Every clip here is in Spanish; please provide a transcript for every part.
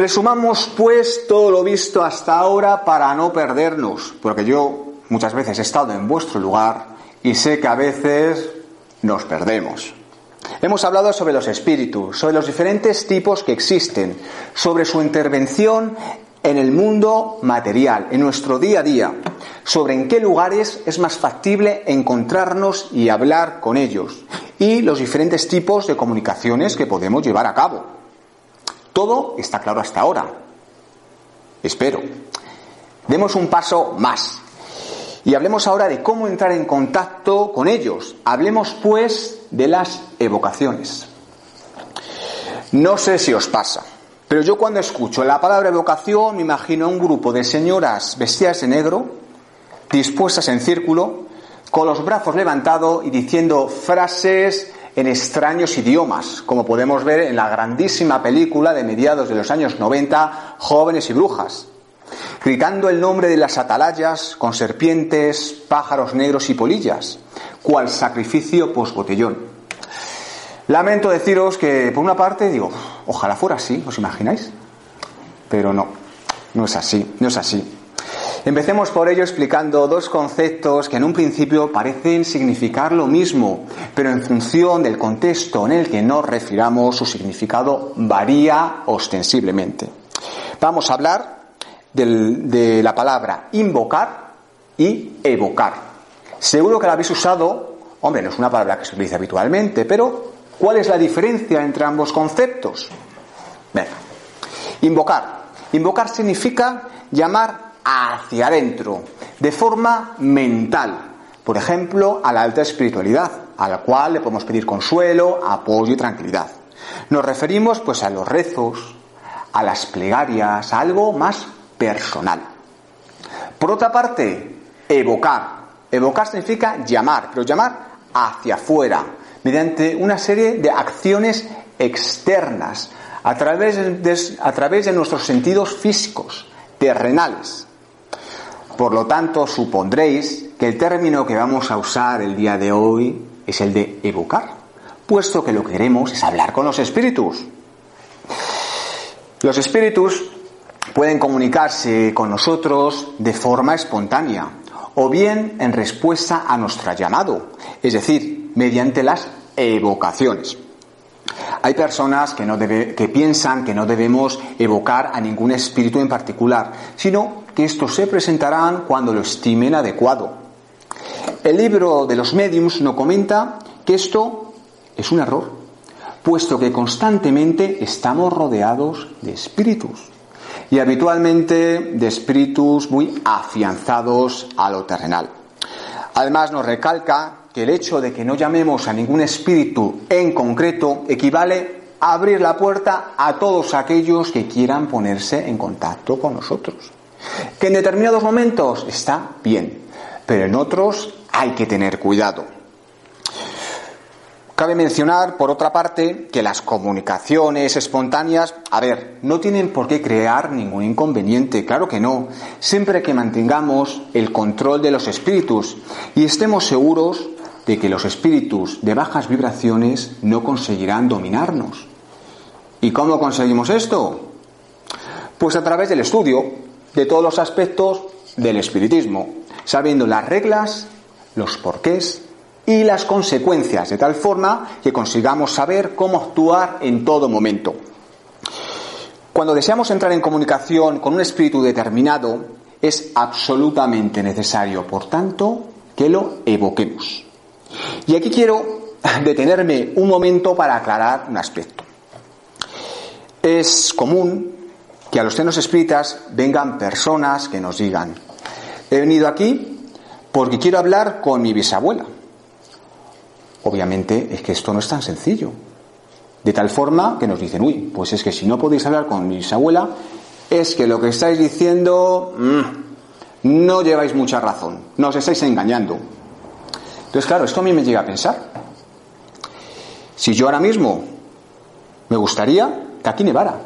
Resumamos pues todo lo visto hasta ahora para no perdernos, porque yo muchas veces he estado en vuestro lugar y sé que a veces nos perdemos. Hemos hablado sobre los espíritus, sobre los diferentes tipos que existen, sobre su intervención en el mundo material, en nuestro día a día, sobre en qué lugares es más factible encontrarnos y hablar con ellos, y los diferentes tipos de comunicaciones que podemos llevar a cabo. Todo está claro hasta ahora. Espero. Demos un paso más. Y hablemos ahora de cómo entrar en contacto con ellos. Hablemos pues de las evocaciones. No sé si os pasa, pero yo cuando escucho la palabra evocación me imagino a un grupo de señoras vestidas de negro, dispuestas en círculo, con los brazos levantados y diciendo frases en extraños idiomas, como podemos ver en la grandísima película de mediados de los años 90, Jóvenes y Brujas, gritando el nombre de las atalayas con serpientes, pájaros negros y polillas, cual sacrificio posbotellón. Lamento deciros que, por una parte, digo, ojalá fuera así, ¿os imagináis? Pero no, no es así, no es así. Empecemos por ello explicando dos conceptos que en un principio parecen significar lo mismo, pero en función del contexto en el que nos refiramos, su significado varía ostensiblemente. Vamos a hablar de la palabra invocar y evocar. Seguro que la habéis usado, hombre, no es una palabra que se utiliza habitualmente, pero ¿cuál es la diferencia entre ambos conceptos? Venga, invocar. Invocar significa llamar hacia adentro, de forma mental. Por ejemplo, a la alta espiritualidad, a la cual le podemos pedir consuelo, apoyo y tranquilidad. Nos referimos pues a los rezos, a las plegarias, a algo más personal. Por otra parte, evocar. Evocar significa llamar, pero llamar hacia afuera, mediante una serie de acciones externas, a través de, a través de nuestros sentidos físicos, terrenales. Por lo tanto, supondréis que el término que vamos a usar el día de hoy es el de evocar, puesto que lo que queremos es hablar con los espíritus. Los espíritus pueden comunicarse con nosotros de forma espontánea o bien en respuesta a nuestro llamado, es decir, mediante las evocaciones. Hay personas que, no que piensan que no debemos evocar a ningún espíritu en particular, sino que estos se presentarán cuando lo estimen adecuado. El libro de los mediums nos comenta que esto es un error, puesto que constantemente estamos rodeados de espíritus y habitualmente de espíritus muy afianzados a lo terrenal. Además nos recalca que el hecho de que no llamemos a ningún espíritu en concreto equivale a abrir la puerta a todos aquellos que quieran ponerse en contacto con nosotros. Que en determinados momentos está bien, pero en otros hay que tener cuidado. Cabe mencionar, por otra parte, que las comunicaciones espontáneas, a ver, no tienen por qué crear ningún inconveniente, claro que no, siempre que mantengamos el control de los espíritus y estemos seguros de que los espíritus de bajas vibraciones no conseguirán dominarnos. ¿Y cómo conseguimos esto? Pues a través del estudio de todos los aspectos del espiritismo, sabiendo las reglas, los porqués y las consecuencias, de tal forma que consigamos saber cómo actuar en todo momento. Cuando deseamos entrar en comunicación con un espíritu determinado, es absolutamente necesario, por tanto, que lo evoquemos. Y aquí quiero detenerme un momento para aclarar un aspecto. Es común que a los cenos espíritas vengan personas que nos digan, he venido aquí porque quiero hablar con mi bisabuela. Obviamente es que esto no es tan sencillo. De tal forma que nos dicen, uy, pues es que si no podéis hablar con mi bisabuela, es que lo que estáis diciendo mm, no lleváis mucha razón, nos estáis engañando. Entonces, claro, esto a mí me llega a pensar. Si yo ahora mismo me gustaría que aquí nevara,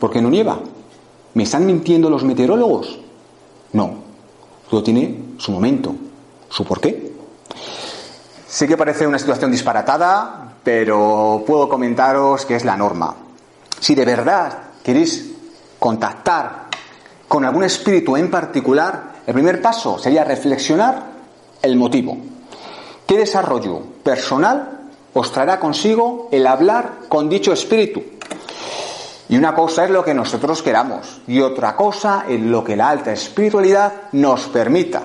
¿por qué no nieva? ¿Me están mintiendo los meteorólogos? No, todo tiene su momento, su porqué. Sé que parece una situación disparatada, pero puedo comentaros que es la norma. Si de verdad queréis contactar con algún espíritu en particular, el primer paso sería reflexionar el motivo. ¿Qué desarrollo personal os traerá consigo el hablar con dicho espíritu? Y una cosa es lo que nosotros queramos y otra cosa es lo que la alta espiritualidad nos permita.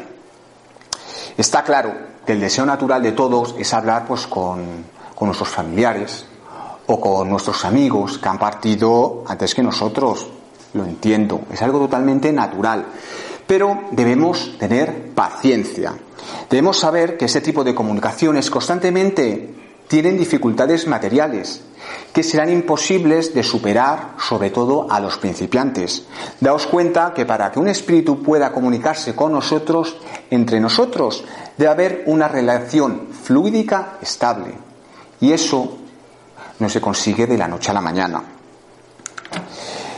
Está claro que el deseo natural de todos es hablar pues con, con nuestros familiares o con nuestros amigos que han partido antes que nosotros. Lo entiendo, es algo totalmente natural. Pero debemos tener paciencia. Debemos saber que ese tipo de comunicaciones constantemente tienen dificultades materiales que serán imposibles de superar, sobre todo a los principiantes. Daos cuenta que para que un espíritu pueda comunicarse con nosotros, entre nosotros, debe haber una relación fluídica estable. Y eso no se consigue de la noche a la mañana.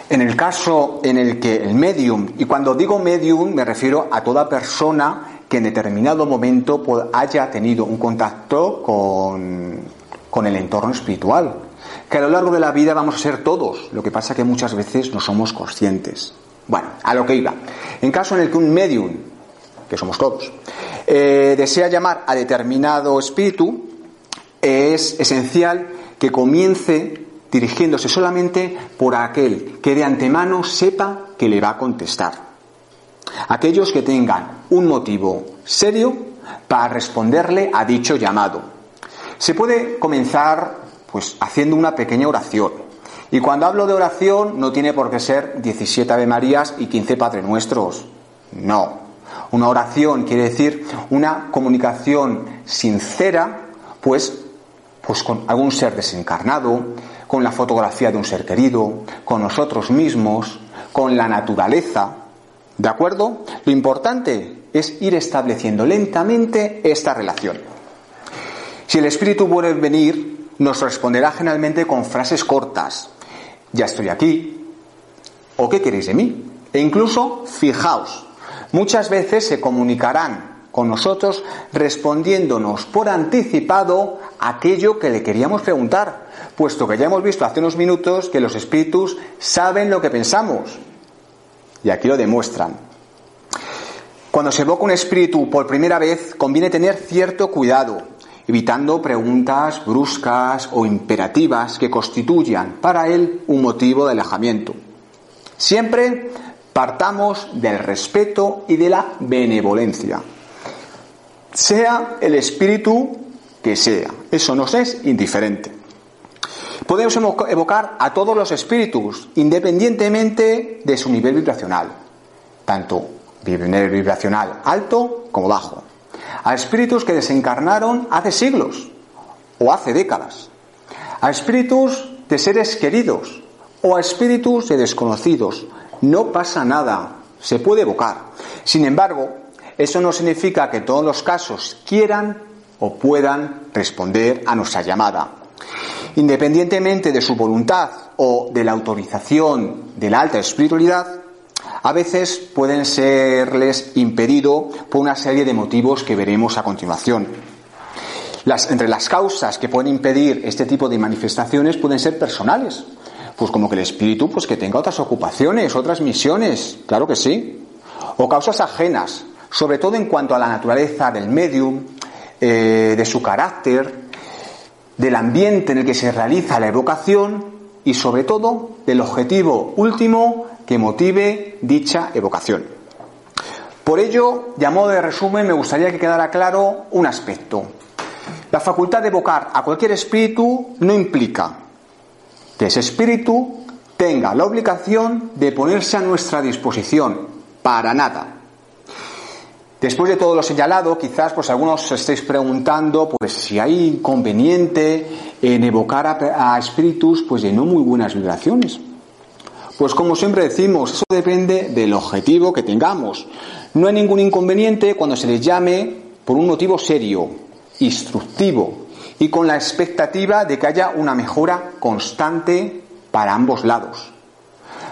En el caso en el que el medium, y cuando digo medium me refiero a toda persona que en determinado momento haya tenido un contacto con, con el entorno espiritual, que a lo largo de la vida vamos a ser todos, lo que pasa que muchas veces no somos conscientes. Bueno, a lo que iba. En caso en el que un medium, que somos todos, eh, desea llamar a determinado espíritu, es esencial que comience dirigiéndose solamente por aquel que de antemano sepa que le va a contestar. Aquellos que tengan un motivo serio para responderle a dicho llamado. Se puede comenzar pues haciendo una pequeña oración. Y cuando hablo de oración no tiene por qué ser 17 Ave Marías y 15 Padre Nuestros. No. Una oración quiere decir una comunicación sincera, pues, pues con algún ser desencarnado, con la fotografía de un ser querido, con nosotros mismos, con la naturaleza, ¿De acuerdo? Lo importante es ir estableciendo lentamente esta relación. Si el espíritu vuelve a venir, nos responderá generalmente con frases cortas. Ya estoy aquí. ¿O qué queréis de mí? E incluso, fijaos, muchas veces se comunicarán con nosotros respondiéndonos por anticipado aquello que le queríamos preguntar, puesto que ya hemos visto hace unos minutos que los espíritus saben lo que pensamos y aquí lo demuestran. Cuando se evoca un espíritu por primera vez, conviene tener cierto cuidado, evitando preguntas bruscas o imperativas que constituyan para él un motivo de alejamiento. Siempre partamos del respeto y de la benevolencia. Sea el espíritu que sea, eso nos es indiferente. Podemos evocar a todos los espíritus, independientemente de su nivel vibracional, tanto nivel vibracional alto como bajo. A espíritus que desencarnaron hace siglos o hace décadas. A espíritus de seres queridos o a espíritus de desconocidos. No pasa nada, se puede evocar. Sin embargo, eso no significa que todos los casos quieran o puedan responder a nuestra llamada. Independientemente de su voluntad o de la autorización de la alta espiritualidad, a veces pueden serles impedido por una serie de motivos que veremos a continuación. entre las causas que pueden impedir este tipo de manifestaciones pueden ser personales, pues como que el espíritu pues que tenga otras ocupaciones, otras misiones, claro que sí, o causas ajenas, sobre todo en cuanto a la naturaleza del medium, eh, de su carácter, del ambiente en el que se realiza la evocación y sobre todo del objetivo último que motive dicha evocación. Por ello, y a modo de resumen, me gustaría que quedara claro un aspecto. La facultad de evocar a cualquier espíritu no implica que ese espíritu tenga la obligación de ponerse a nuestra disposición, para nada. Después de todo lo señalado, quizás pues algunos os estéis preguntando pues si hay inconveniente en evocar a, a, espíritus pues de no muy buenas vibraciones. Pues como siempre decimos, eso depende del objetivo que tengamos. No hay ningún inconveniente cuando se les llame por un motivo serio, instructivo y con la expectativa de que haya una mejora constante para ambos lados.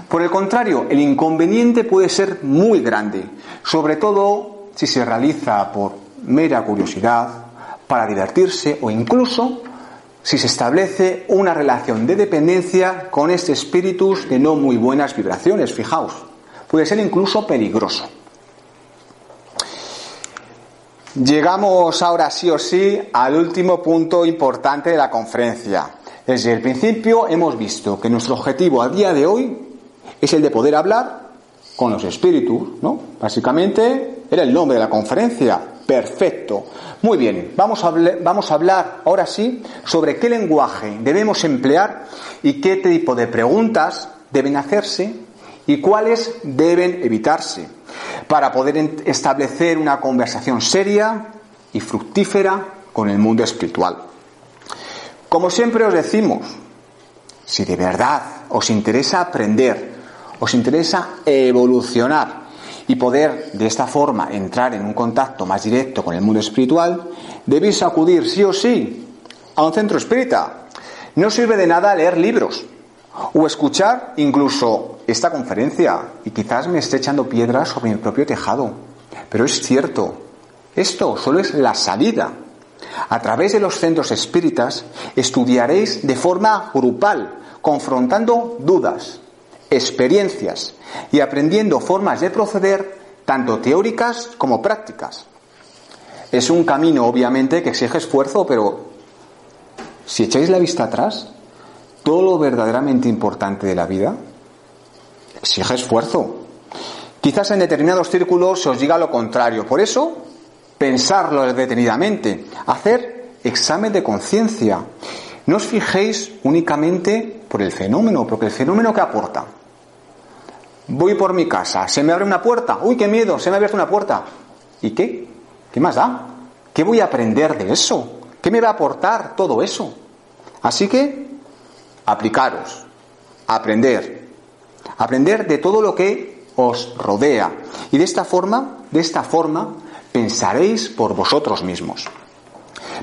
Por el contrario, el inconveniente puede ser muy grande, sobre todo si se realiza por mera curiosidad, para divertirse o incluso si se establece una relación de dependencia con este espíritu de no muy buenas vibraciones, fijaos, puede ser incluso peligroso. Llegamos ahora sí o sí al último punto importante de la conferencia. Desde el principio hemos visto que nuestro objetivo a día de hoy es el de poder hablar con los espíritus, ¿no? Básicamente era el nombre de la conferencia. Perfecto. Muy bien, vamos a, hablar ahora sí sobre qué lenguaje debemos emplear y qué tipo de preguntas deben hacerse y cuáles deben evitarse para poder establecer una conversación seria y fructífera con el mundo espiritual. Como siempre os decimos, si de verdad os interesa aprender, os interesa evolucionar y poder de esta forma entrar en un contacto más directo con el mundo espiritual, debéis acudir sí o sí a un centro espírita. No sirve de nada leer libros o escuchar incluso esta conferencia y quizás me esté echando piedras sobre mi propio tejado. Pero es cierto, esto solo es la salida. A través de los centros espíritas estudiaréis de forma grupal, confrontando dudas, experiencias y aprendiendo formas de proceder tanto teóricas como prácticas. Es un camino, obviamente, que exige esfuerzo, pero si echáis la vista atrás, todo lo verdaderamente importante de la vida exige esfuerzo. Quizás en determinados círculos se os diga lo contrario. Por eso, pensarlo detenidamente, hacer examen de conciencia. No os fijéis únicamente por el fenómeno, porque el fenómeno que aporta. Voy por mi casa, se me abre una puerta, uy, qué miedo, se me ha abierto una puerta. ¿Y qué? ¿Qué más da? ¿Qué voy a aprender de eso? ¿Qué me va a aportar todo eso? Así que, aplicaros, aprender, aprender de todo lo que os rodea. Y de esta forma, de esta forma, pensaréis por vosotros mismos.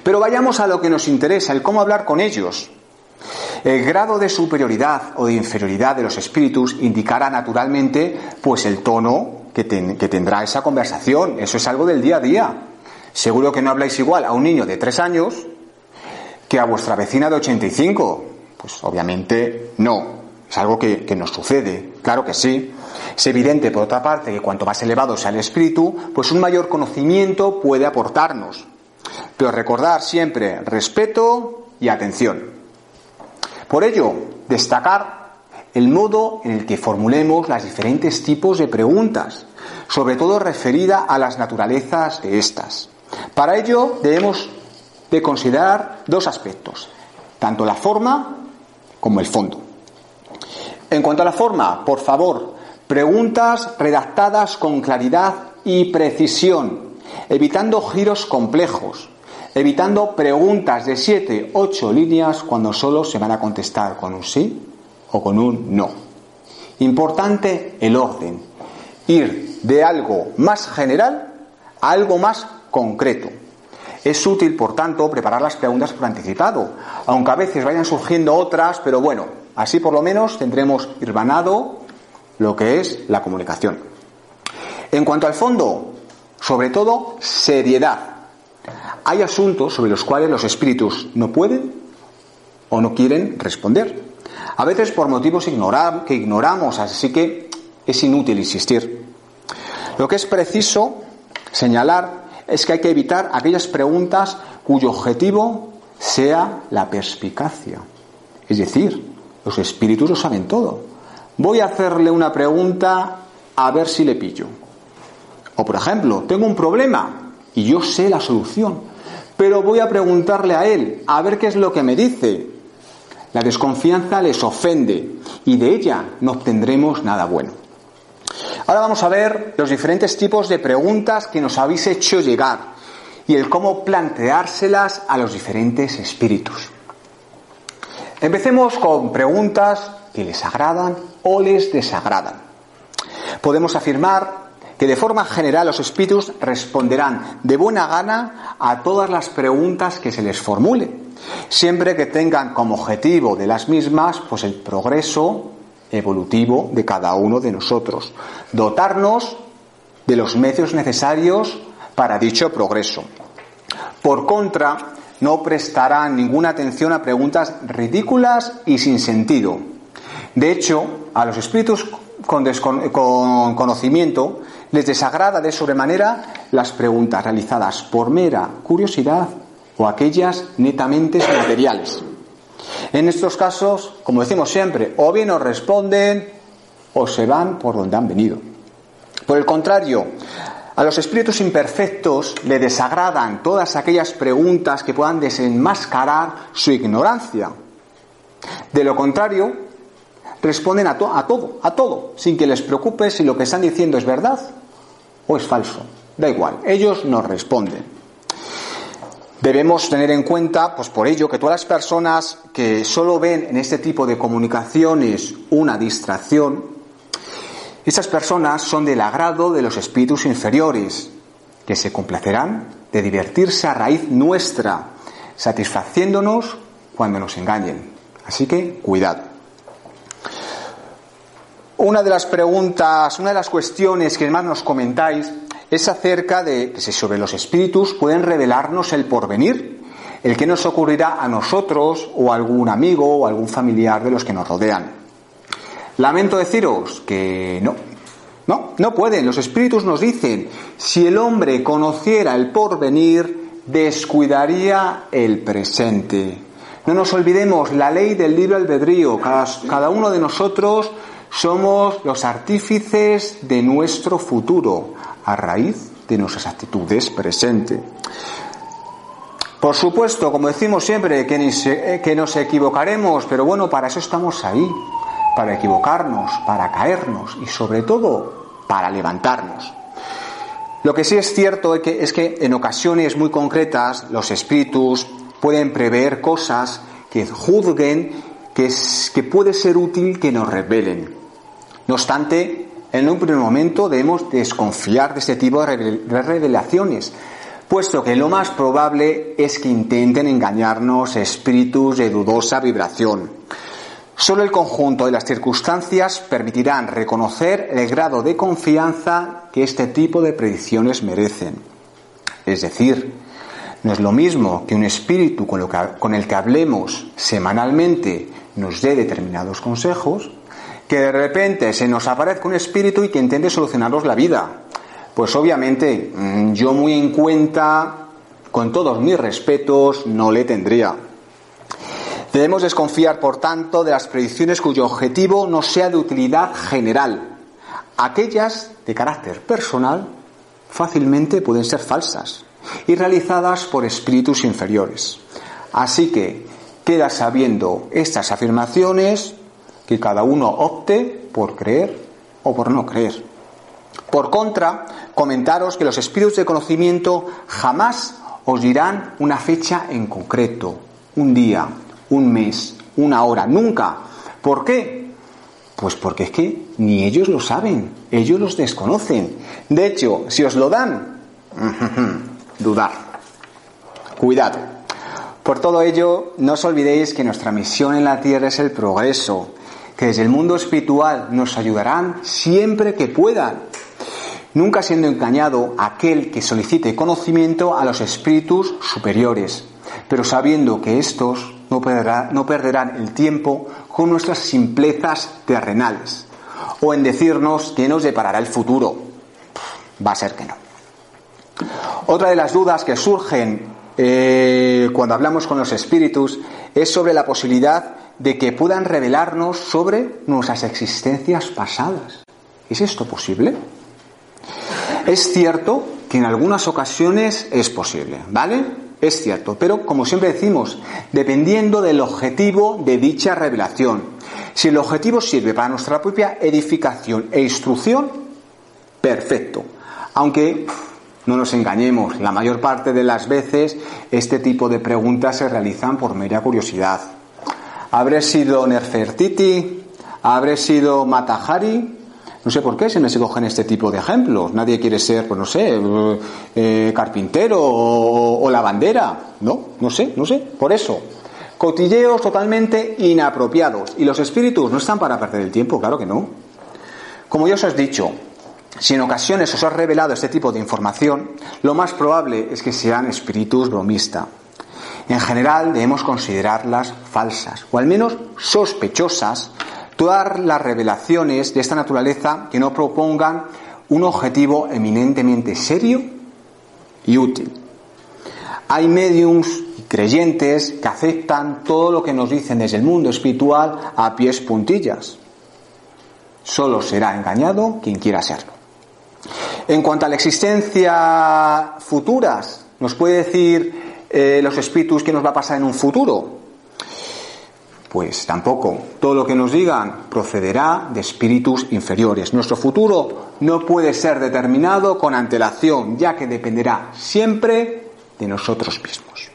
Pero vayamos a lo que nos interesa, el cómo hablar con ellos. El grado de superioridad o de inferioridad de los espíritus indicará naturalmente pues el tono que, tendrá esa conversación. Eso es algo del día a día. Seguro que no habláis igual a un niño de tres años que a vuestra vecina de 85. Pues obviamente no. Es algo que, que, nos sucede. Claro que sí. Es evidente, por otra parte, que cuanto más elevado sea el espíritu, pues un mayor conocimiento puede aportarnos. Pero recordar siempre respeto y atención. Por ello, destacar el modo en el que formulemos los diferentes tipos de preguntas, sobre todo referida a las naturalezas de estas. Para ello debemos de considerar dos aspectos, tanto la forma como el fondo. En cuanto a la forma, por favor, preguntas redactadas con claridad y precisión, evitando giros complejos, evitando preguntas de siete, ocho líneas cuando solo se van a contestar con un sí o con un no. Importante el orden, ir de algo más general a algo más concreto. Es útil, por tanto, preparar las preguntas por anticipado, aunque a veces vayan surgiendo otras, pero bueno, así por lo menos tendremos irvanado lo que es la comunicación. En cuanto al fondo, sobre todo, seriedad. Hay asuntos sobre los cuales los espíritus no pueden o no quieren responder. A veces por motivos que ignoramos, así que es inútil insistir. Lo que es preciso señalar es que hay que evitar aquellas preguntas cuyo objetivo sea la perspicacia. Es decir, los espíritus lo saben todo. Voy a hacerle una pregunta a ver si le pillo. O por ejemplo, tengo un problema y yo sé la solución pero voy a preguntarle a él, a ver qué es lo que me dice. La desconfianza les ofende y de ella no obtendremos nada bueno. Ahora vamos a ver los diferentes tipos de preguntas que nos habéis hecho llegar y el cómo planteárselas a los diferentes espíritus. Empecemos con preguntas que les agradan o les desagradan. Podemos afirmar que de forma general los espíritus responderán de buena gana a todas las preguntas que se les formule, siempre que tengan como objetivo de las mismas pues el progreso evolutivo de cada uno de nosotros, dotarnos de los medios necesarios para dicho progreso. Por contra, no prestarán ninguna atención a preguntas ridículas y sin sentido. De hecho, a los espíritus con, con, conocimiento les desagrada de sobremanera las preguntas realizadas por mera curiosidad o aquellas netamente materiales. En estos casos, como decimos siempre, o bien nos responden o se van por donde han venido. Por el contrario, a los espíritus imperfectos le desagradan todas aquellas preguntas que puedan desenmascarar su ignorancia. De lo contrario, responden a, a, todo, a todo, sin que les preocupe si lo que están diciendo es verdad o es falso. Da igual, ellos nos responden. Debemos tener en cuenta, pues por ello, que todas las personas que solo ven en este tipo de comunicaciones una distracción, esas personas son del agrado de los espíritus inferiores, que se complacerán de divertirse a raíz nuestra, satisfaciéndonos cuando nos engañen. Así que cuidado. Una de las preguntas, una de las cuestiones que más nos comentáis es acerca de si sobre los espíritus pueden revelarnos el porvenir, el que nos ocurrirá a nosotros o a algún amigo o algún familiar de los que nos rodean. Lamento deciros que no, no, no pueden. Los espíritus nos dicen, si el hombre conociera el porvenir, descuidaría el presente. No nos olvidemos la ley del libre albedrío. Cada, cada uno de nosotros somos los artífices de nuestro futuro a raíz de nuestras actitudes presentes. Por supuesto, como decimos siempre, que, eh, que nos equivocaremos, pero bueno, para eso estamos ahí, para equivocarnos, para caernos y sobre todo para levantarnos. Lo que sí es cierto es que, es que en ocasiones muy concretas los espíritus pueden prever cosas que juzguen que, es, que puede ser útil que nos revelen. No obstante, en un primer momento debemos desconfiar de este tipo de revelaciones, puesto que lo más probable es que intenten engañarnos espíritus de dudosa vibración. Solo el conjunto de las circunstancias permitirán reconocer el grado de confianza que este tipo de predicciones merecen. Es decir, no es lo mismo que un espíritu con, con el que hablemos semanalmente nos dé determinados consejos, que de repente se nos aparezca un espíritu y que intente solucionarnos la vida. Pues obviamente mm, yo muy en cuenta, con todos mis respetos, no le tendría. Debemos desconfiar, por tanto, de las predicciones cuyo objetivo no sea de utilidad general. Aquellas de carácter personal fácilmente pueden ser falsas y realizadas por espíritus inferiores. Así que queda sabiendo estas afirmaciones que cada uno opte por creer o por no creer. Por contra, comentaros que los espíritus de conocimiento jamás os dirán una fecha en concreto, un día, un mes, una hora, nunca. ¿Por qué? Pues porque es que ni ellos lo saben, ellos los desconocen. De hecho, si os lo dan, dudar. Cuidado. Por todo ello, no os olvidéis que nuestra misión en la Tierra es el progreso, desde el mundo espiritual nos ayudarán siempre que puedan, nunca siendo engañado aquel que solicite conocimiento a los espíritus superiores, pero sabiendo que estos no, no perderán el tiempo con nuestras simplezas terrenales, o en decirnos que nos deparará el futuro. Va a ser que no. Otra de las dudas que surgen eh, cuando hablamos con los espíritus es sobre la posibilidad de que puedan revelarnos sobre nuestras existencias pasadas. ¿Es esto posible? Es cierto que en algunas ocasiones es posible, ¿vale? es cierto, pero como siempre decimos, dependiendo del objetivo de dicha revelación. Si el objetivo sirve para nuestra propia edificación e instrucción, perfecto. Aunque no nos engañemos, la mayor parte de las veces este tipo de preguntas se realizan por mera curiosidad. ¿Habré sido Nerfertiti? ¿Habré sido Matahari? No sé por qué se me se cogen este tipo de ejemplos. Nadie quiere ser, pues no sé, eh, carpintero o, o lavandera. No, no sé, no sé. Por eso, cotilleos totalmente inapropiados. Y los espíritus no están para perder el tiempo, claro que no. Como ya os he dicho, si en ocasiones os ha revelado este tipo de información, lo más probable es que sean espíritus bromista. En general debemos considerarlas falsas, o al menos sospechosas, todas las revelaciones de esta naturaleza que no propongan un objetivo eminentemente serio y útil. Hay mediums y creyentes que aceptan todo lo que nos dicen desde el mundo espiritual a pies puntillas. Solo será engañado quien quiera serlo. En cuanto a la existencia futuras, ¿nos puede decir eh, los espíritus qué nos va a pasar en un futuro? Pues tampoco. Todo lo que nos digan procederá de espíritus inferiores. Nuestro futuro no puede ser determinado con antelación, ya que dependerá siempre de nosotros mismos.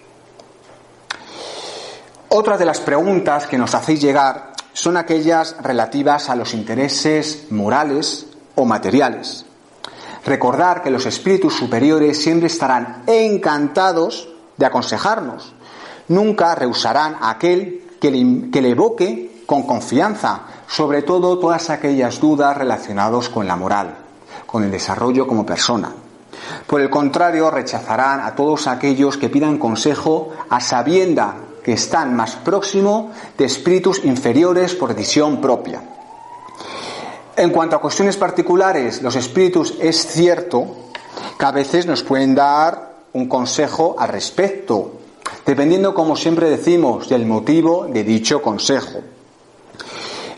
Otra de las preguntas que nos hacéis llegar son aquellas relativas a los intereses morales o materiales. Recordar que los espíritus superiores siempre estarán encantados de aconsejarnos. Nunca rehusarán a aquel que le, que le evoque con confianza, sobre todo todas aquellas dudas relacionadas con la moral, con el desarrollo como persona. Por el contrario, rechazarán a todos aquellos que pidan consejo a sabienda que están más próximo de espíritus inferiores por decisión propia. En cuanto a cuestiones particulares, los espíritus es cierto que a veces nos pueden dar un consejo al respecto, dependiendo, como siempre decimos, del motivo de dicho consejo.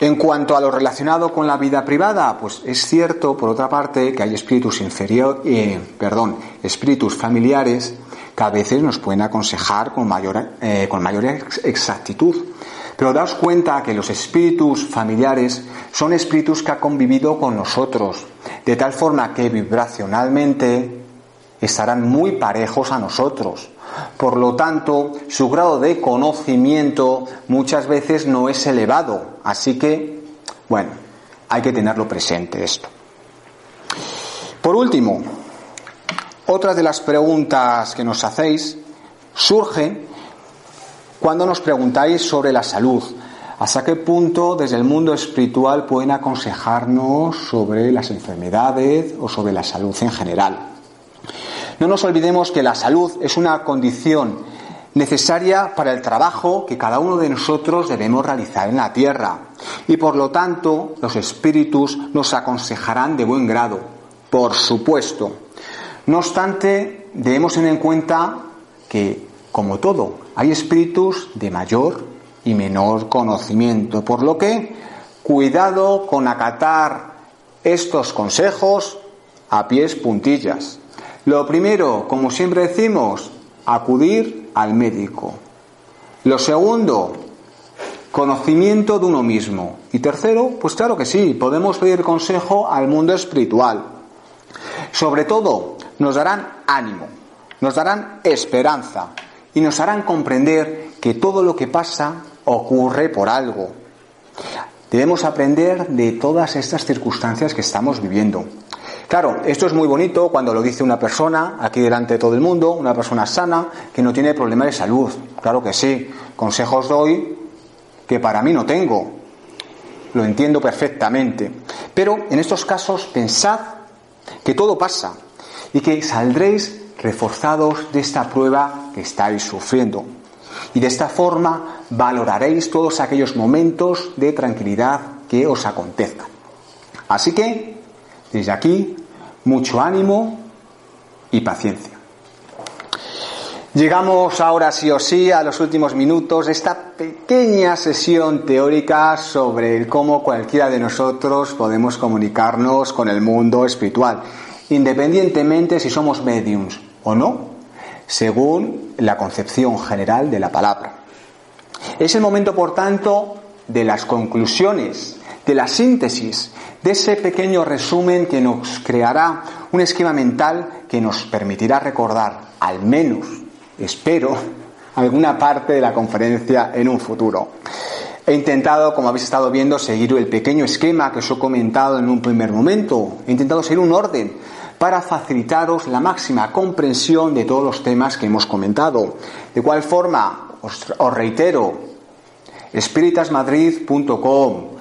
En cuanto a lo relacionado con la vida privada, pues es cierto, por otra parte, que hay espíritus inferior, eh, perdón, espíritus familiares que a veces nos pueden aconsejar con mayor, eh, con mayor exactitud. Pero daos cuenta que los espíritus familiares son espíritus que han convivido con nosotros, de tal forma que vibracionalmente estarán muy parejos a nosotros. Por lo tanto, su grado de conocimiento muchas veces no es elevado. Así que, bueno, hay que tenerlo presente esto. Por último, otra de las preguntas que nos hacéis surge cuando nos preguntáis sobre la salud. ¿Hasta qué punto desde el mundo espiritual pueden aconsejarnos sobre las enfermedades o sobre la salud en general? No nos olvidemos que la salud es una condición necesaria para el trabajo que cada uno de nosotros debemos realizar en la tierra. Y por lo tanto, los espíritus nos aconsejarán de buen grado, por supuesto. No obstante, debemos tener en cuenta que, como todo, hay espíritus de mayor y menor conocimiento, por lo que cuidado con acatar estos consejos a pies puntillas. Lo primero, como siempre decimos, acudir al médico. Lo segundo, conocimiento de uno mismo. Y tercero, pues claro que sí, podemos pedir consejo al mundo espiritual. Sobre todo, nos darán ánimo, nos darán esperanza y nos harán comprender que todo lo que pasa ocurre por algo. Debemos aprender de todas estas circunstancias que estamos viviendo. Claro, esto es muy bonito cuando lo dice una persona, aquí delante de todo el mundo, una persona sana, que no tiene problemas de salud. Claro que sí, consejos doy que para mí no tengo. Lo entiendo perfectamente. Pero en estos casos pensad que todo pasa y que saldréis reforzados de esta prueba que estáis sufriendo. Y de esta forma valoraréis todos aquellos momentos de tranquilidad que os acontezcan. Así que, desde aquí, mucho ánimo y paciencia. Llegamos ahora sí o sí a los últimos minutos de esta pequeña sesión teórica sobre el cómo cualquiera de nosotros podemos comunicarnos con el mundo espiritual, independientemente si somos mediums o no, según la concepción general de la palabra. Es el momento, por tanto, de las conclusiones, de la síntesis, de ese pequeño resumen que nos creará un esquema mental que nos permitirá recordar, al menos, espero, alguna parte de la conferencia en un futuro. He intentado, como habéis estado viendo, seguir el pequeño esquema que os he comentado en un primer momento. He intentado seguir un orden para facilitaros la máxima comprensión de todos los temas que hemos comentado. De cual forma, os, os reitero, espiritasmadrid.com.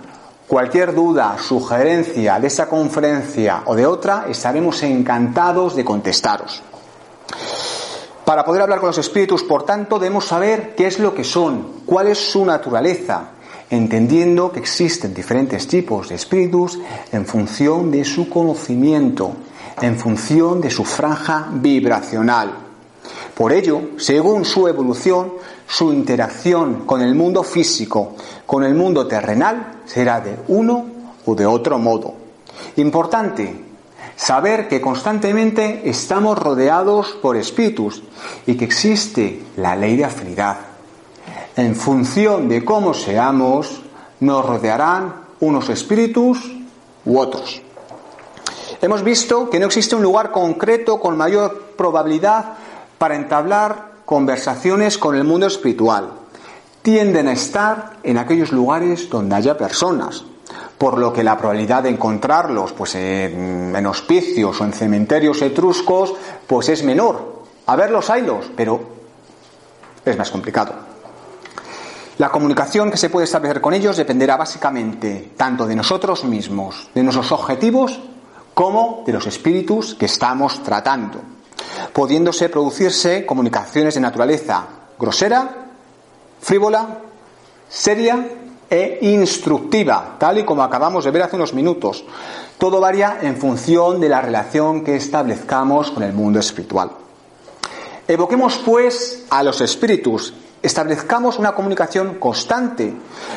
Cualquier duda, sugerencia de esta conferencia o de otra, estaremos encantados de contestaros. Para poder hablar con los espíritus, por tanto, debemos saber qué es lo que son, cuál es su naturaleza, entendiendo que existen diferentes tipos de espíritus en función de su conocimiento, en función de su franja vibracional. Por ello, según su evolución, su interacción con el mundo físico, con el mundo terrenal, será de uno o de otro modo. Importante, Saber que constantemente estamos rodeados por espíritus y que existe la ley de afinidad. En función de cómo seamos, nos rodearán unos espíritus u otros. Hemos visto que no existe un lugar concreto con mayor probabilidad para entablar conversaciones con el mundo espiritual. Tienden a estar en aquellos lugares donde haya personas, por lo que la probabilidad de encontrarlos pues, en, hospicios o en cementerios etruscos pues es menor. A verlos haylos, pero es más complicado. La comunicación que se puede establecer con ellos dependerá básicamente tanto de nosotros mismos, de nuestros objetivos, como de los espíritus que estamos tratando, pudiéndose producirse comunicaciones de naturaleza grosera, frívola, seria e instructiva, tal y como acabamos de ver hace unos minutos. Todo varía en función de la relación que establezcamos con el mundo espiritual. Evoquemos pues a los espíritus, establezcamos una comunicación constante,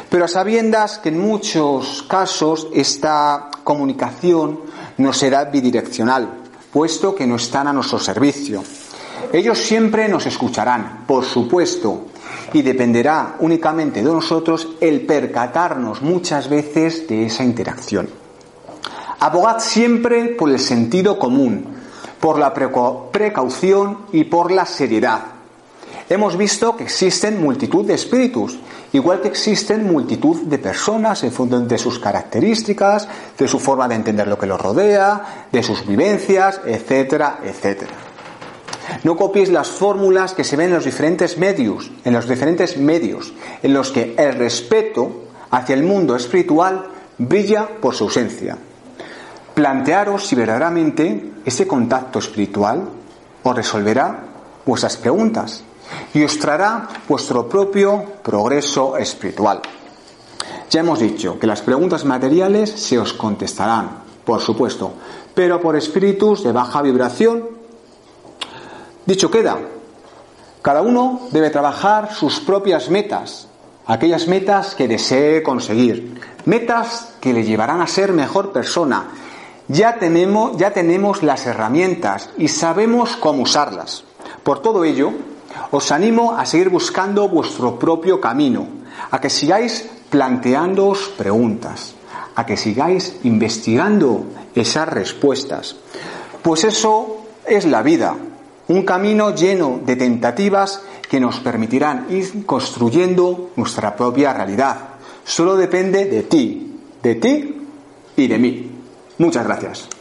pero a sabiendas que en muchos casos esta comunicación no será bidireccional, puesto que no están a nuestro servicio. Ellos siempre nos escucharán, por supuesto, y dependerá únicamente de nosotros el percatarnos muchas veces de esa interacción. Abogad siempre por el sentido común, por la precaución y por la seriedad. Hemos visto que existen multitud de espíritus, igual que existen multitud de personas en función de sus características, de su forma de entender lo que los rodea, de sus vivencias, etcétera, etcétera. No copies las fórmulas que se ven en los diferentes medios, en los diferentes medios, en los que el respeto hacia el mundo espiritual brilla por su ausencia. Plantearos si verdaderamente ese contacto espiritual os resolverá vuestras preguntas y os traerá vuestro propio progreso espiritual. Ya hemos dicho que las preguntas materiales se os contestarán, por supuesto, pero por espíritus de baja vibración Dicho queda, cada uno debe trabajar sus propias metas, aquellas metas que desee conseguir, metas que le llevarán a ser mejor persona. Ya tenemos, ya tenemos las herramientas y sabemos cómo usarlas. Por todo ello, os animo a seguir buscando vuestro propio camino, a que sigáis planteándoos preguntas, a que sigáis investigando esas respuestas. Pues eso es la vida, un camino lleno de tentativas que nos permitirán ir construyendo nuestra propia realidad. Solo depende de ti, de ti y de mí. Muchas gracias.